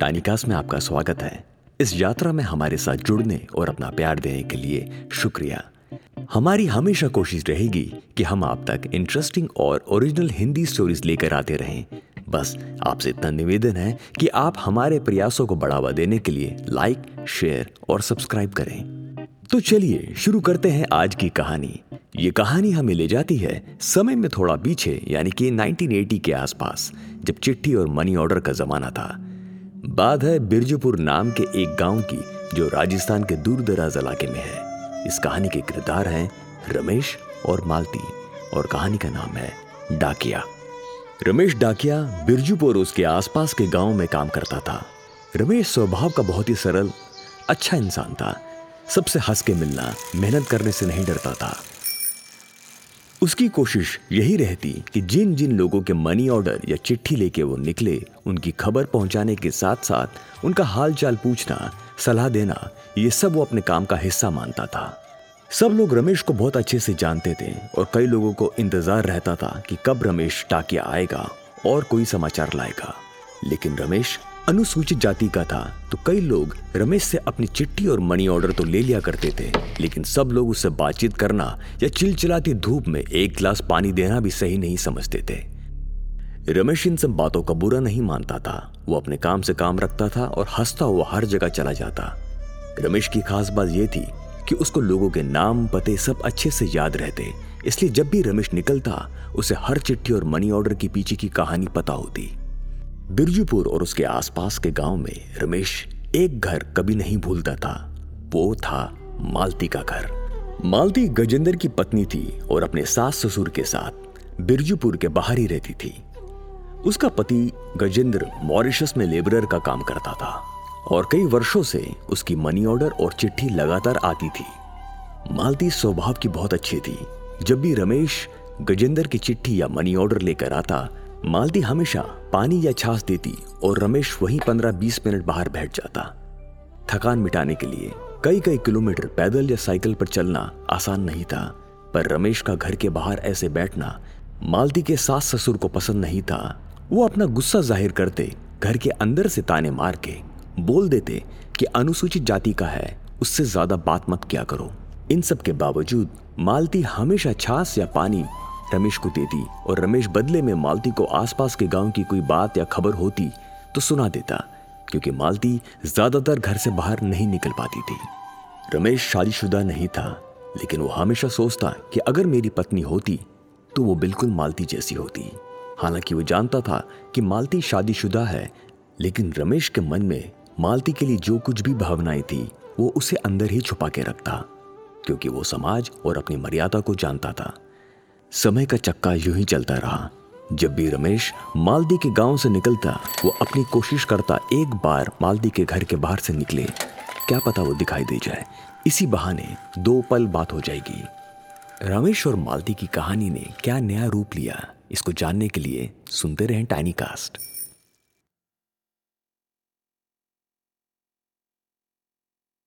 टाइनीकास्ट में आपका स्वागत है। इस यात्रा में हमारे साथ जुड़ने और अपना प्यार देने के लिए शुक्रिया। हमारी हमेशा कोशिश रहेगी कि हम आप तक इंटरेस्टिंग और ओरिजिनल हिंदी स्टोरीज लेकर आते रहें। बस आपसे इतना निवेदन है कि आप हमारे प्रयासों को बढ़ावा देने के लिए लाइक शेयर और सब्सक्राइब करें। तो चलिए शुरू करते हैं आज की कहानी। ये कहानी हमें ले जाती है समय में थोड़ा पीछे, यानी कि 1980 के आसपास, जब चिट्ठी और मनी ऑर्डर का जमाना था। बात है बिरजपुर नाम के एक गाँव की, जो राजस्थान के दूर दराज इलाके में है। इस कहानी के किरदार हैं रमेश और मालती, और कहानी का नाम है डाकिया। रमेश डाकिया बिरजूपुर उसके आसपास के गाँव में काम करता था। रमेश स्वभाव का बहुत ही सरल अच्छा इंसान था। सबसे हंस के मिलना, मेहनत करने से नहीं डरता था। उसकी कोशिश यही रहती कि जिन जिन लोगों के मनी ऑर्डर या चिट्ठी लेके वो निकले, उनकी खबर पहुँचाने के साथ साथ उनका हाल चाल पूछना, सलाह देना, ये सब वो अपने काम का हिस्सा मानता था। सब लोग रमेश को बहुत अच्छे से जानते थे और कई लोगों को इंतज़ार रहता था कि कब रमेश टाकिया आएगा और कोई समाचार लाएगा। लेकिन रमेश अनुसूचित जाति का था तो कई लोग रमेश से अपनी चिट्ठी और मनी ऑर्डर तो ले लिया करते थे, लेकिन सब लोग उससे बातचीत करना या चिलचिलाती धूप में एक गिलास पानी देना भी सही नहीं समझते थे। रमेश इन सब बातों का बुरा नहीं मानता था। वो अपने काम से काम रखता था और हंसता हुआ हर जगह चला जाता। रमेश की खास बात यह थी कि उसको लोगों के नाम, पते सब अच्छे से याद रहते। इसलिए जब भी रमेश निकलता, उसे हर चिट्ठी और मनी ऑर्डर के पीछे की कहानी पता होती। बिरजूपुर और उसके आसपास के गाँव में रमेश एक घर कभी नहीं भूलता था। वो था मालती का घर। मालती गजेंद्र की पत्नी थी और अपने सास ससुर के साथ बिरजूपुर के बाहर ही रहती थी। उसका पति गजेंद्र मॉरिशस में लेबरर का काम करता था और कई वर्षों से उसकी मनी ऑर्डर और चिट्ठी लगातार आती थी। मालती स्वभाव की बहुत अच्छी थी। जब भी रमेश गजेंद्र की चिट्ठी या मनी ऑर्डर लेकर आता मालती हमेशा पानी या छाछ देती और रमेश वहीं पंद्रह बीस मिनट बाहर बैठ जाता। थकान मिटाने के लिए कई कई किलोमीटर पैदल या साइकिल पर चलना आसान नहीं था, पर रमेश का घर के बाहर ऐसे बैठना मालती के सास ससुर को पसंद नहीं था। वो अपना गुस्सा ज़ाहिर करते, घर के अंदर से ताने मार के बोल देते कि अनुसूचित जाति का है, उससे ज़्यादा बात मत क्या करो। इन सब के बावजूद मालती हमेशा छाछ या पानी रमेश को देती और रमेश बदले में मालती को आसपास के गाँव की कोई बात या खबर होती तो सुना देता, क्योंकि मालती ज़्यादातर घर से बाहर नहीं निकल पाती थी। रमेश शादीशुदा नहीं था, लेकिन वो हमेशा सोचता कि अगर मेरी पत्नी होती तो वो बिल्कुल मालती जैसी होती। हालाँकि वो जानता था कि मालती शादीशुदा है, लेकिन रमेश के मन में मालती के लिए जो कुछ भी भावनाएँ थी, वो उसे अंदर ही छुपा के रखता, क्योंकि वो समाज और अपनी मर्यादा को जानता था। समय का चक्का यूँ ही चलता रहा। जब भी रमेश मालदी के गाँव से निकलता, वो अपनी कोशिश करता एक बार मालदी के घर के बाहर से निकले। क्या पता वो दिखाई दे जाए। इसी बहाने दो पल बात हो जाएगी। रमेश और मालदी की कहानी ने क्या नया रूप लिया, इसको जानने के लिए सुनते रहें टाइनी कास्ट